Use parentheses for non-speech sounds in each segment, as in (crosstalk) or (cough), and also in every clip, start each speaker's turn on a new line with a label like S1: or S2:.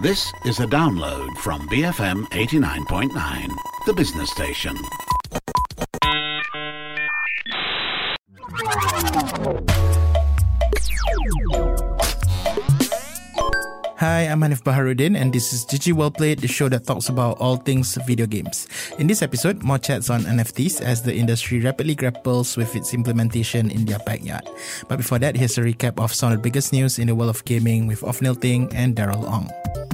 S1: This is a download from BFM 89.9, the business station.
S2: Hi, I'm Hanif Baharuddin, and this is GG Well Played, the show that talks about all things video games. In this episode, more chats on NFTs as the industry rapidly grapples with its implementation in their backyard. But before that, here's a recap of some of the biggest news in the world of gaming with Ofnil Ting and Daryl Ong.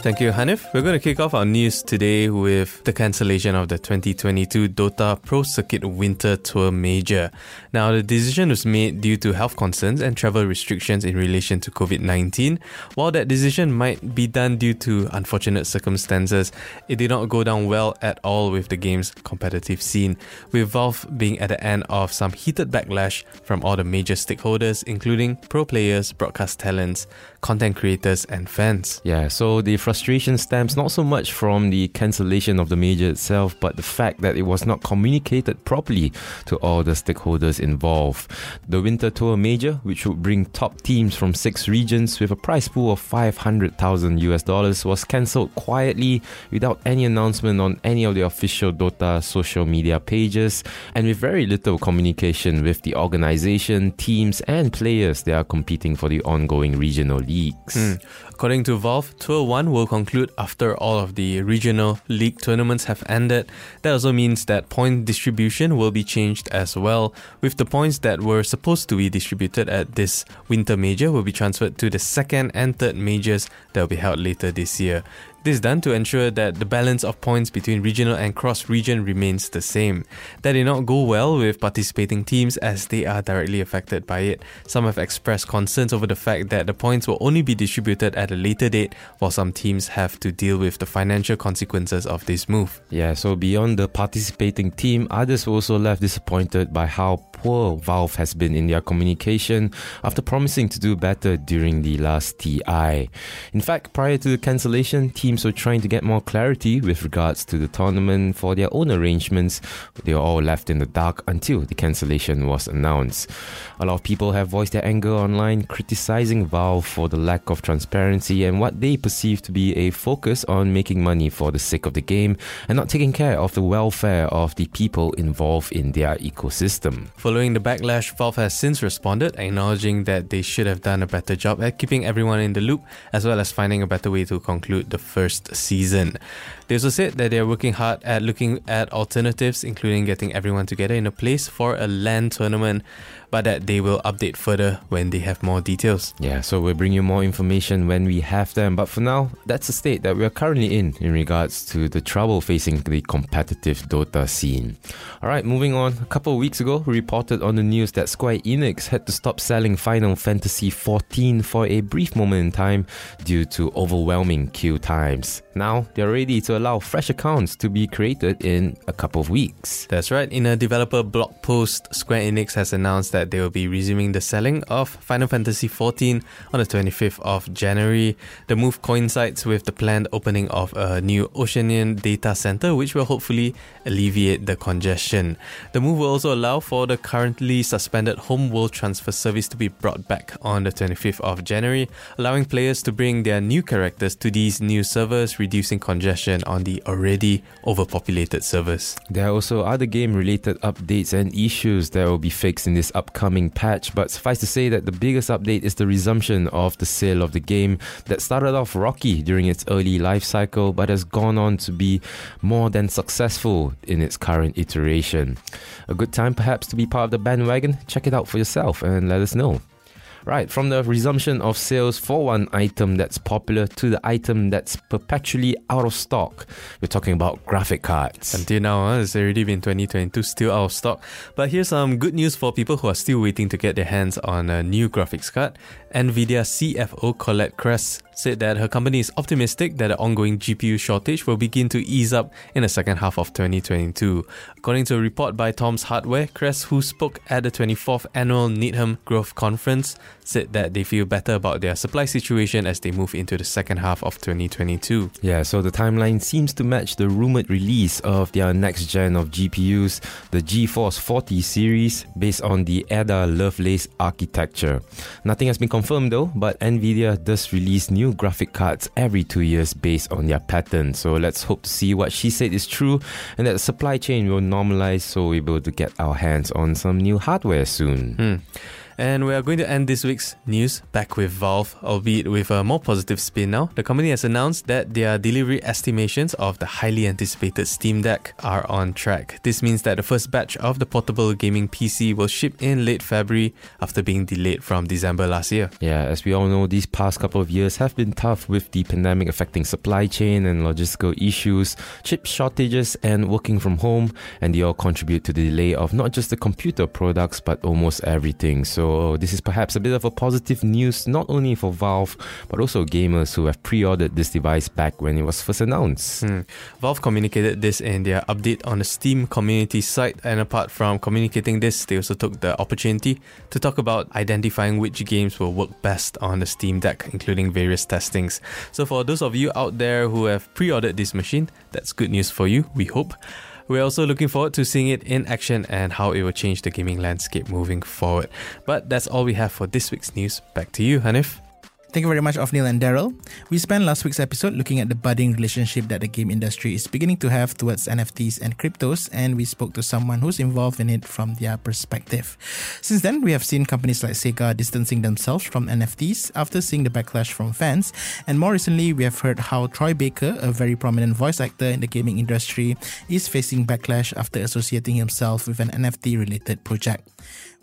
S3: Thank you, Hanif. We're going to kick off our news today with the cancellation of the 2022 Dota Pro Circuit Winter Tour Major. Now, the decision was made due to health concerns and travel restrictions in relation to COVID 19. While that decision might be done due to unfortunate circumstances, it did not go down well at all with the game's competitive scene, with Valve being at the end of some heated backlash from all the major stakeholders, including pro players, broadcast talents, content creators, and fans.
S4: Yeah, so the frustration stems not so much from the cancellation of the major itself, but the fact that it was not communicated properly to all the stakeholders involved. The Winter Tour Major, which would bring top teams from six regions with a prize pool of 500,000 US dollars, was cancelled quietly without any announcement on any of the official Dota social media pages and with very little communication with the organization, teams, and players that are competing for the ongoing regional leagues.
S3: Mm. According to Valve, Tour 1 will conclude after all of the regional league tournaments have ended. That also means that point distribution will be changed as well, with the points that were supposed to be distributed at this winter major will be transferred to the second and third majors that will be held later this year. This is done to ensure that the balance of points between regional and cross region remains the same. That did not go well with participating teams as they are directly affected by it. Some have expressed concerns over the fact that the points will only be distributed at a later date, while some teams have to deal with the financial consequences of this move.
S4: Yeah, so beyond the participating team, others were also left disappointed by how poor Valve has been in their communication after promising to do better during the last TI. In fact, prior to the cancellation, teams were trying to get more clarity with regards to the tournament for their own arrangements. They were all left in the dark until the cancellation was announced. A lot of people have voiced their anger online, criticizing Valve for the lack of transparency and what they perceive to be a focus on making money for the sake of the game and not taking care of the welfare of the people involved in their ecosystem.
S3: Following the backlash, Valve has since responded, acknowledging that they should have done a better job at keeping everyone in the loop, as well as finding a better way to conclude the first season. They also said that they are working hard at looking at alternatives, including getting everyone together in a place for a LAN tournament, but that they will update further when they have more details.
S4: Yeah, so we'll bring you more information when we have them. But for now, that's the state that we are currently in in regards to the trouble facing the competitive Dota scene. All right, moving on. A couple of weeks ago, we reported on the news that Square Enix had to stop selling Final Fantasy XIV for a brief moment in time due to overwhelming queue times. Now, they're ready to allow fresh accounts to be created in a couple of weeks.
S3: That's right. In a developer blog post, Square Enix has announced that they will be resuming the selling of Final Fantasy XIV on the 25th of January. The move coincides with the planned opening of a new Oceanian data center, which will hopefully alleviate the congestion. The move will also allow for the currently suspended Homeworld transfer service to be brought back on the 25th of January, allowing players to bring their new characters to these new servers, reducing congestion on the already overpopulated servers.
S4: There are also other game related updates and issues that will be fixed in this upcoming patch, but suffice to say that the biggest update is the resumption of the sale of the game that started off rocky during its early life cycle but has gone on to be more than successful in its current iteration. A good time perhaps to be part of the bandwagon? Check it out for yourself and let us know. Right, from the resumption of sales for one item that's popular to the item that's perpetually out of stock. We're talking about graphic cards.
S3: Until now, huh, it's already been 2022, still out of stock. But here's some good news for people who are still waiting to get their hands on a new graphics card. NVIDIA CFO Colette Kress said that her company is optimistic that the ongoing GPU shortage will begin to ease up in the second half of 2022. According to a report by Tom's Hardware, Kress, who spoke at the 24th annual Needham Growth Conference, said that they feel better about their supply situation as they move into the second half of 2022.
S4: Yeah, so the timeline seems to match the rumored release of their next gen of GPUs, the GeForce 40 series, based on the Ada Lovelace architecture. Nothing has been confirmed though, but Nvidia does release new graphic cards every two years based on their pattern. So let's hope to see what she said is true and that the supply chain will normalize so we're able to get our hands on some new hardware soon.
S3: Hmm. And we are going to end this week's news back with Valve, albeit with a more positive spin now. The company has announced that their delivery estimations of the highly anticipated Steam Deck are on track. This means that the first batch of the portable gaming PC will ship in late February after being delayed from December last year.
S4: Yeah, as we all know, these past couple of years have been tough with the pandemic affecting supply chain and logistical issues, chip shortages, and working from home, and they all contribute to the delay of not just the computer products but almost everything. So so this is perhaps a bit of a positive news not only for Valve but also gamers who have pre-ordered this device back when it was first announced.
S3: Hmm. Valve communicated this in their update on the Steam community site and apart from communicating this they also took the opportunity to talk about identifying which games will work best on the Steam Deck including various testings. So for those of you out there who have pre-ordered this machine, that's good news for you, we hope. We're also looking forward to seeing it in action and how it will change the gaming landscape moving forward. But that's all we have for this week's news. Back to you, Hanif.
S2: Thank you very much, Ophneil and Daryl. We spent last week's episode looking at the budding relationship that the game industry is beginning to have towards NFTs and cryptos, and we spoke to someone who's involved in it from their perspective. Since then, we have seen companies like Sega distancing themselves from NFTs after seeing the backlash from fans, and more recently, we have heard how Troy Baker, a very prominent voice actor in the gaming industry, is facing backlash after associating himself with an NFT related project.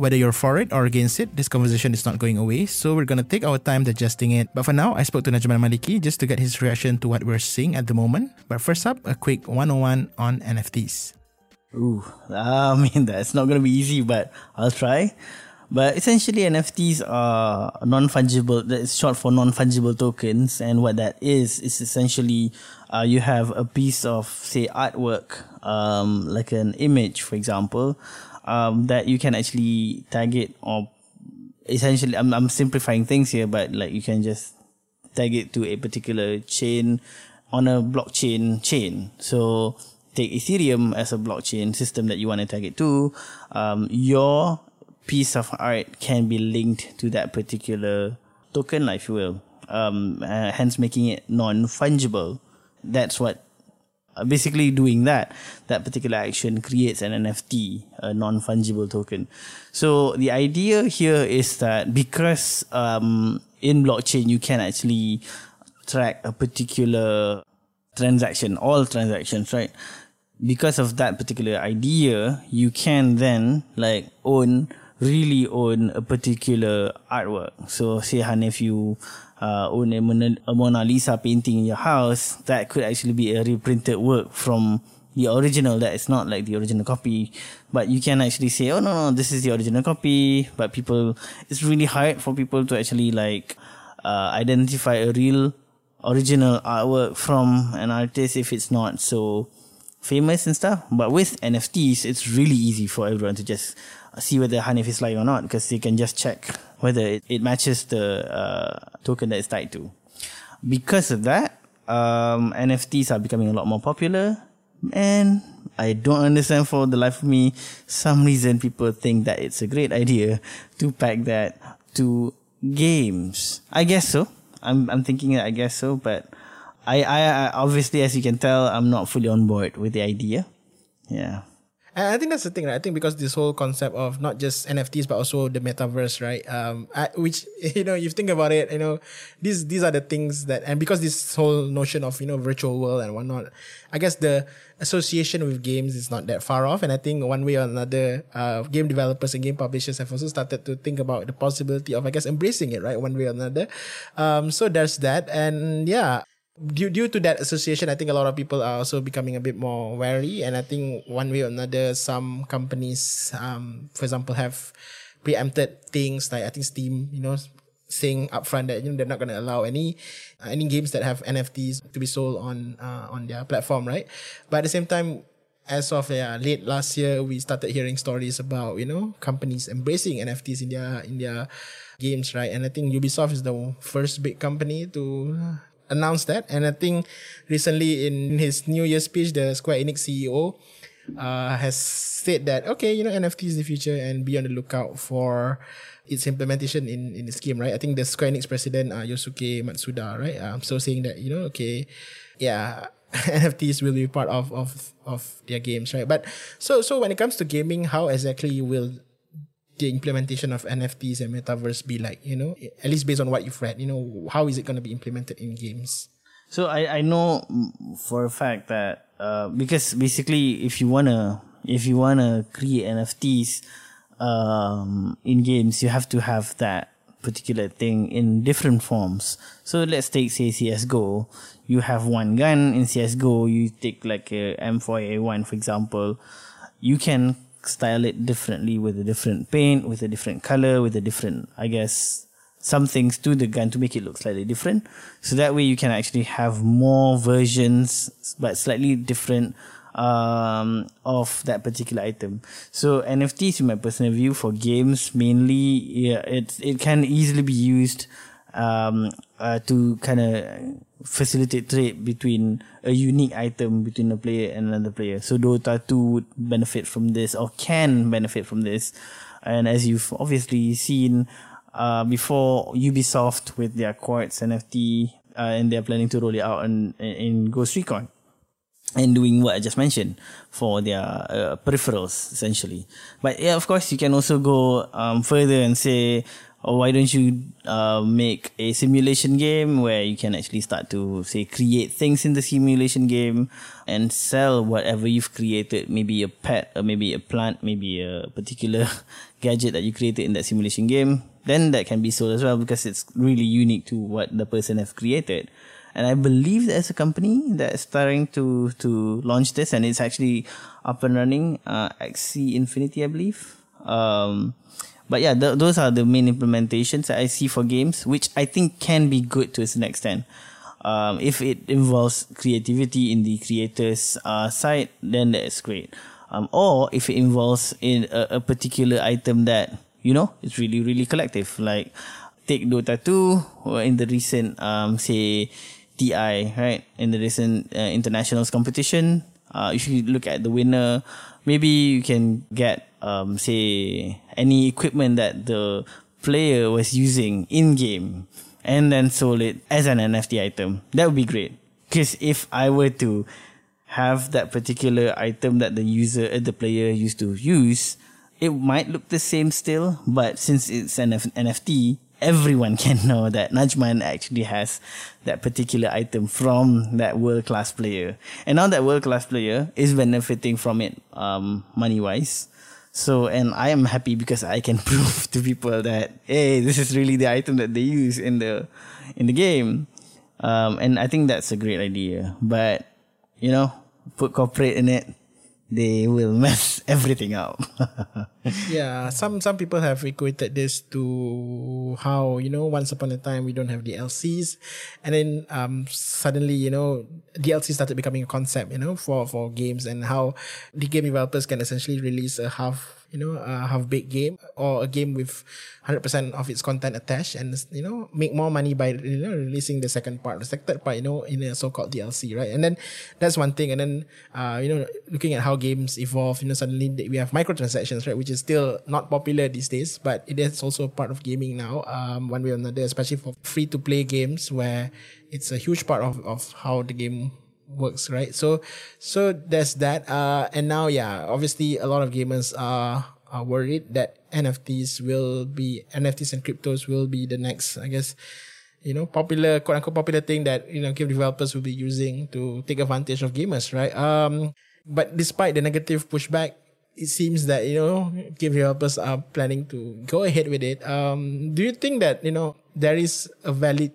S2: Whether you're for it or against it, this conversation is not going away, so we're gonna take our time digesting it. But for now, I spoke to Najman Maliki just to get his reaction to what we're seeing at the moment. But first up, a quick 101 on NFTs.
S5: Ooh, (laughs) I mean, that's not gonna be easy, but I'll try. But essentially, NFTs are non fungible. That's short for non fungible tokens, and what that is is essentially uh, you have a piece of say artwork, um, like an image, for example, um, that you can actually tag it or essentially I'm, I'm simplifying things here but like you can just tag it to a particular chain on a blockchain chain. So take ethereum as a blockchain system that you want to tag it to. Um, your piece of art can be linked to that particular token if you will. Um, uh, hence making it non-fungible. That's what basically doing that that particular action creates an nft a non-fungible token. So the idea here is that because um, in blockchain you can actually track a particular transaction all transactions right? Because of that particular idea you can then like own really own a particular artwork. So say Hanif you uh, own a Mona, Lisa painting in your house, that could actually be a reprinted work from the original. That is not like the original copy. But you can actually say oh no no this is the original copy. But people it's really hard for people to actually like uh, identify a real original artwork from an artist if it's not so famous and stuff. But with nfts it's really easy for everyone to just see whether hanif is lying or not because they can just check whether it, it matches the uh, token that it's tied to. Because of that, um, NFTs are becoming a lot more popular. And I don't understand for the life of me, some reason people think that it's a great idea to pack that to games. I guess so. I'm, I'm thinking that I guess so, but I, I, I obviously, as you can tell, I'm not fully on board with the idea. Yeah.
S2: And I think that's the thing, right? I think because this whole concept of not just NFTs but also the metaverse, right? Um, I, which (laughs) you know, you think about it, you know, these these are the things that, and because this whole notion of you know virtual world and whatnot, I guess the association with games is not that far off. And I think one way or another, uh, game developers and game publishers have also started to think about the possibility of, I guess, embracing it, right? One way or another. Um, so there's that, and yeah due due to that association, I think a lot of people are also becoming a bit more wary. And I think one way or another, some companies, um, for example, have preempted things like I think Steam, you know, saying upfront that you know they're not going to allow any uh, any games that have NFTs to be sold on uh, on their platform, right? But at the same time, as of uh, late last year, we started hearing stories about you know companies embracing NFTs in their in their games, right? And I think Ubisoft is the first big company to announce that. And I think recently in his New Year speech, the Square Enix CEO uh, has said that okay, you know, NFT is the future, and be on the lookout for its implementation in in the scheme, right? I think the Square Enix president uh, Yosuke Matsuda, right? Um, so saying that you know, okay, yeah. (laughs) NFTs will be part of, of of their games, right? But so so when it comes to gaming, how exactly will the implementation of NFTs and metaverse be like? You know, at least based on what you've read, you know, how is it going to be implemented in games?
S5: So I, I know for a fact that uh, because basically if you wanna if you wanna create NFTs um, in games, you have to have that particular thing in different forms. So let's take say CS:GO. You have one gun in CS:GO. You take like a M4A1 for example. You can style it differently with a different paint, with a different color, with a different, I guess, some things to the gun to make it look slightly different. So that way you can actually have more versions, but slightly different um, of that particular item. So NFTs, in my personal view, for games mainly, yeah, it it can easily be used um, uh, to kind of facilitate trade between a unique item between a player and another player. So Dota 2 would benefit from this or can benefit from this. And as you've obviously seen uh, before Ubisoft with their Quartz NFT, uh, and they're planning to roll it out in, in Ghost Recon and doing what I just mentioned for their uh, peripherals essentially. But yeah, of course, you can also go um, further and say, or why don't you uh, make a simulation game where you can actually start to say create things in the simulation game and sell whatever you've created maybe a pet or maybe a plant maybe a particular (laughs) gadget that you created in that simulation game. Then that can be sold as well because it's really unique to what the person has created. And I believe there's a company that is starting to to launch this and it's actually up and running uh, Axie Infinity I believe. Um, but yeah, th- those are the main implementations that I see for games, which I think can be good to a certain extent. Um, if it involves creativity in the creator's uh, side, then that's great. Um, or if it involves in a, a particular item that you know it's really really collective, like take Dota 2 or in the recent um, say TI right in the recent uh, internationals competition. Uh, if you look at the winner, maybe you can get um, say any equipment that the player was using in game and then sold it as an NFT item. That would be great. Because if I were to have that particular item that the user, uh, the player used to use, it might look the same still, but since it's an F- NFT, everyone (laughs) can know that Najman actually has that particular item from that world class player. And now that world class player is benefiting from it, um, money wise. So, and I am happy because I can (laughs) prove to people that, hey, this is really the item that they use in the, in the game. Um, and I think that's a great idea. But, you know, put corporate in it, they will (laughs) mess everything up. (laughs)
S2: yeah, some some people have equated this to how you know once upon a time we don't have DLCs, and then um suddenly you know DLC started becoming a concept you know for for games and how the game developers can essentially release a half you know, a half baked game or a game with 100% of its content attached and, you know, make more money by, you know, releasing the second part, the second part, you know, in a so-called DLC, right? And then that's one thing. And then, uh, you know, looking at how games evolve, you know, suddenly we have microtransactions, right? Which is still not popular these days, but it is also part of gaming now, um, one way or another, especially for free to play games where it's a huge part of, of how the game works, right? So, so there's that. Uh, and now, yeah, obviously a lot of gamers are, are worried that NFTs will be, NFTs and cryptos will be the next, I guess, you know, popular, quote unquote popular thing that, you know, game developers will be using to take advantage of gamers, right? Um, but despite the negative pushback, it seems that, you know, game developers are planning to go ahead with it. Um, do you think that, you know, there is a valid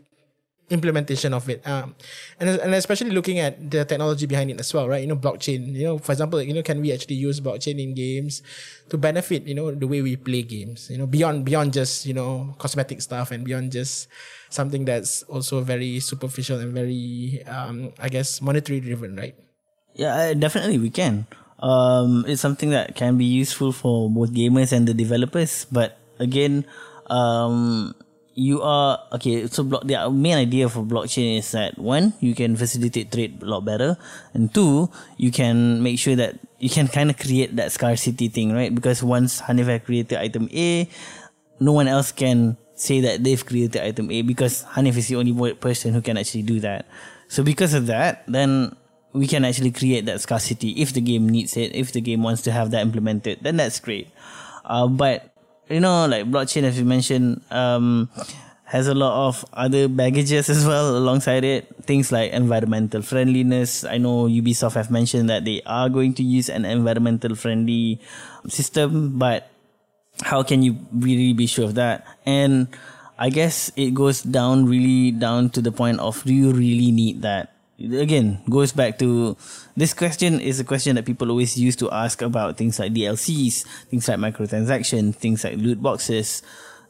S2: implementation of it. Um, and and especially looking at the technology behind it as well, right? You know, blockchain. You know, for example, you know, can we actually use blockchain in games to benefit, you know, the way we play games? You know, beyond beyond just you know cosmetic stuff and beyond just something that's also very superficial and very, um, I guess, monetary driven, right?
S5: Yeah, definitely we can. Um, it's something that can be useful for both gamers and the developers. But again, um, you are okay. So block, the main idea for blockchain is that one, you can facilitate trade a lot better, and two, you can make sure that you can kind of create that scarcity thing, right? Because once Hanif created item A, no one else can say that they've created item A because Hanif is the only person who can actually do that. So because of that, then we can actually create that scarcity if the game needs it, if the game wants to have that implemented, then that's great. Uh, but you know, like blockchain, as you mentioned, um, has a lot of other baggages (laughs) as well alongside it. Things like environmental friendliness. I know Ubisoft have mentioned that they are going to use an environmental friendly system, but how can you really be sure of that? And I guess it goes down really down to the point of do you really need that? Again, goes back to this question is a question that people always used to ask about things like DLCs, things like microtransactions, things like loot boxes.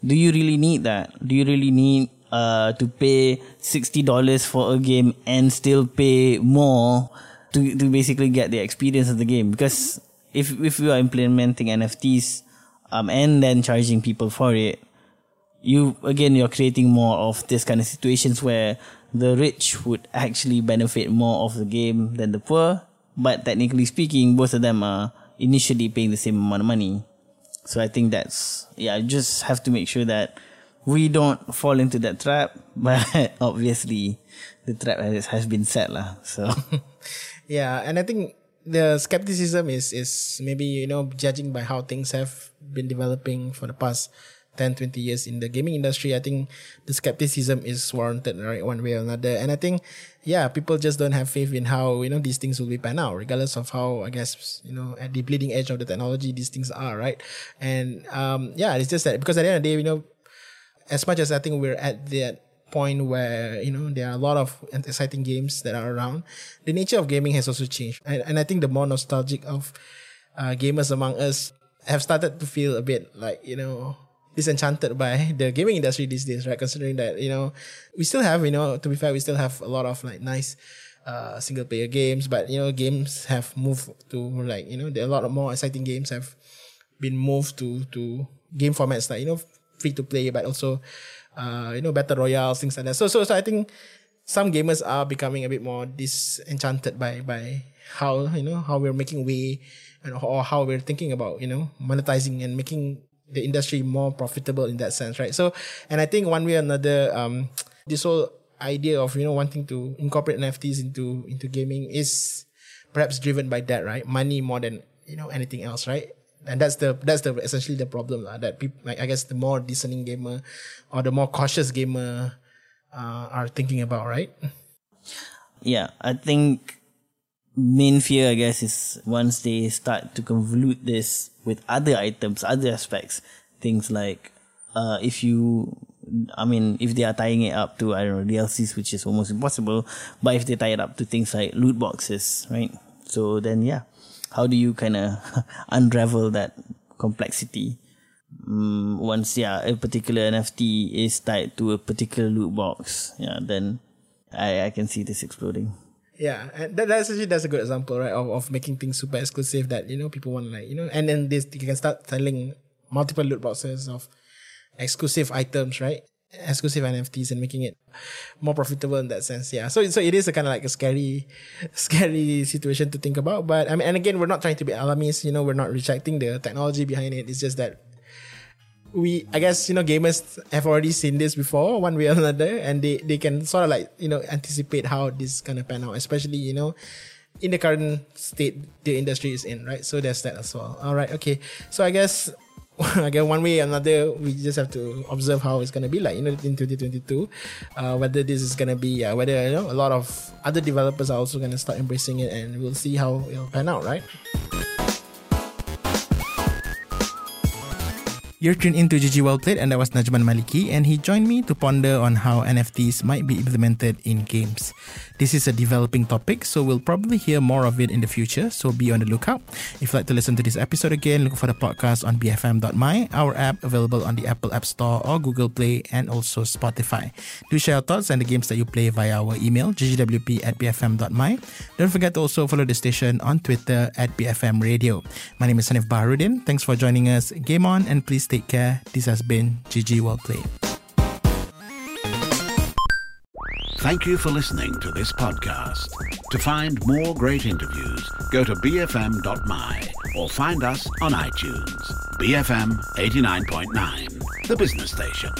S5: Do you really need that? Do you really need uh, to pay sixty dollars for a game and still pay more to to basically get the experience of the game? Because if if you are implementing NFTs um, and then charging people for it, you again you're creating more of this kind of situations where the rich would actually benefit more of the game than the poor. But technically speaking, both of them are initially paying the same amount of money. So I think that's yeah, I just have to make sure that we don't fall into that trap. (laughs) But obviously, the trap has, has been set lah. So (laughs)
S2: yeah, and I think the skepticism is is maybe you know judging by how things have been developing for the past 10 20 years in the gaming industry i think the skepticism is warranted right one way or another. And i think yeah people just don't have faith in how you know these things will be pan out regardless of how i guess you know at the bleeding edge of the technology these things are right? And um yeah it's just that because at the end of the day you know as much as i think we're at that point where you know there are a lot of exciting games that are around the nature of gaming has also changed. And, and i think the more nostalgic of uh, gamers among us have started to feel a bit like you know disenchanted by (laughs) the gaming industry these days, right? Considering that you know we still have you know to be fair, we still have a lot of like nice uh, single player games, but you know games have moved to like you know there are a lot of more exciting games have been moved to to game formats like you know free to play, but also uh, you know battle royales things like that. So so so I think some gamers are becoming a bit more disenchanted by by how you know how we're making way and or how we're thinking about you know monetizing and making the industry more profitable in that sense, right? So, and I think one way or another, um, (tsk) this whole idea of you know wanting to incorporate NFTs into into gaming is perhaps driven by that, right? Money more than you know anything else, right? And that's the that's the essentially the problem uh, that people like I guess the more discerning gamer or the more cautious gamer uh, are thinking about, right?
S5: Yeah, I think main fear, I guess, is once they start to convolute this with other items, other aspects, things like uh, if you, I mean, if they are tying it up to I don't know DLCs, which is almost impossible, but if they tie it up to things like loot boxes, right? So then, yeah, how do you kind of (laughs) unravel that complexity? Um, once yeah, a particular NFT is tied to a particular loot box, yeah, then I I can see this exploding.
S2: Yeah, and that, that's actually that's a good example, right? Of, of making things super exclusive that you know people want like you know, and then this you can start selling multiple loot boxes of exclusive items, right? Exclusive NFTs and making it more profitable in that sense. Yeah, so so it is a kind of like a scary, (laughs) scary situation to think about. But I mean, and again, we're not trying to be alarmist. You know, we're not rejecting the technology behind it. It's just that we I guess you know gamers have already seen this before one way or another, and they they can sort of like you know anticipate how this gonna pan out, especially you know in the current state the industry is in, right? So there's that as well. All right, okay. So I guess (laughs) again one way or another we just have to observe how it's gonna be like you know in 2022 uh, whether this is gonna be uh, whether you know a lot of other developers are also gonna start embracing it and we'll see how it'll pan out right You're tuned into GG Well Played, and that was Najman Maliki, and he joined me to ponder on how NFTs might be implemented in games. This is a developing topic, so we'll probably hear more of it in the future, so be on the lookout. If you'd like to listen to this episode again, look for the podcast on bfm.my, our app available on the Apple App Store or Google Play, and also Spotify. Do share your thoughts and the games that you play via our email, ggwp at bfm.my. Don't forget to also follow the station on Twitter at BFM Radio. My name is Hanif Baharudin. Thanks for joining us. Game on, and please take care. This has been GG Well Played.
S1: Thank you for listening to this podcast. To find more great interviews, go to bfm.my or find us on iTunes. BFM 89.9, the business station.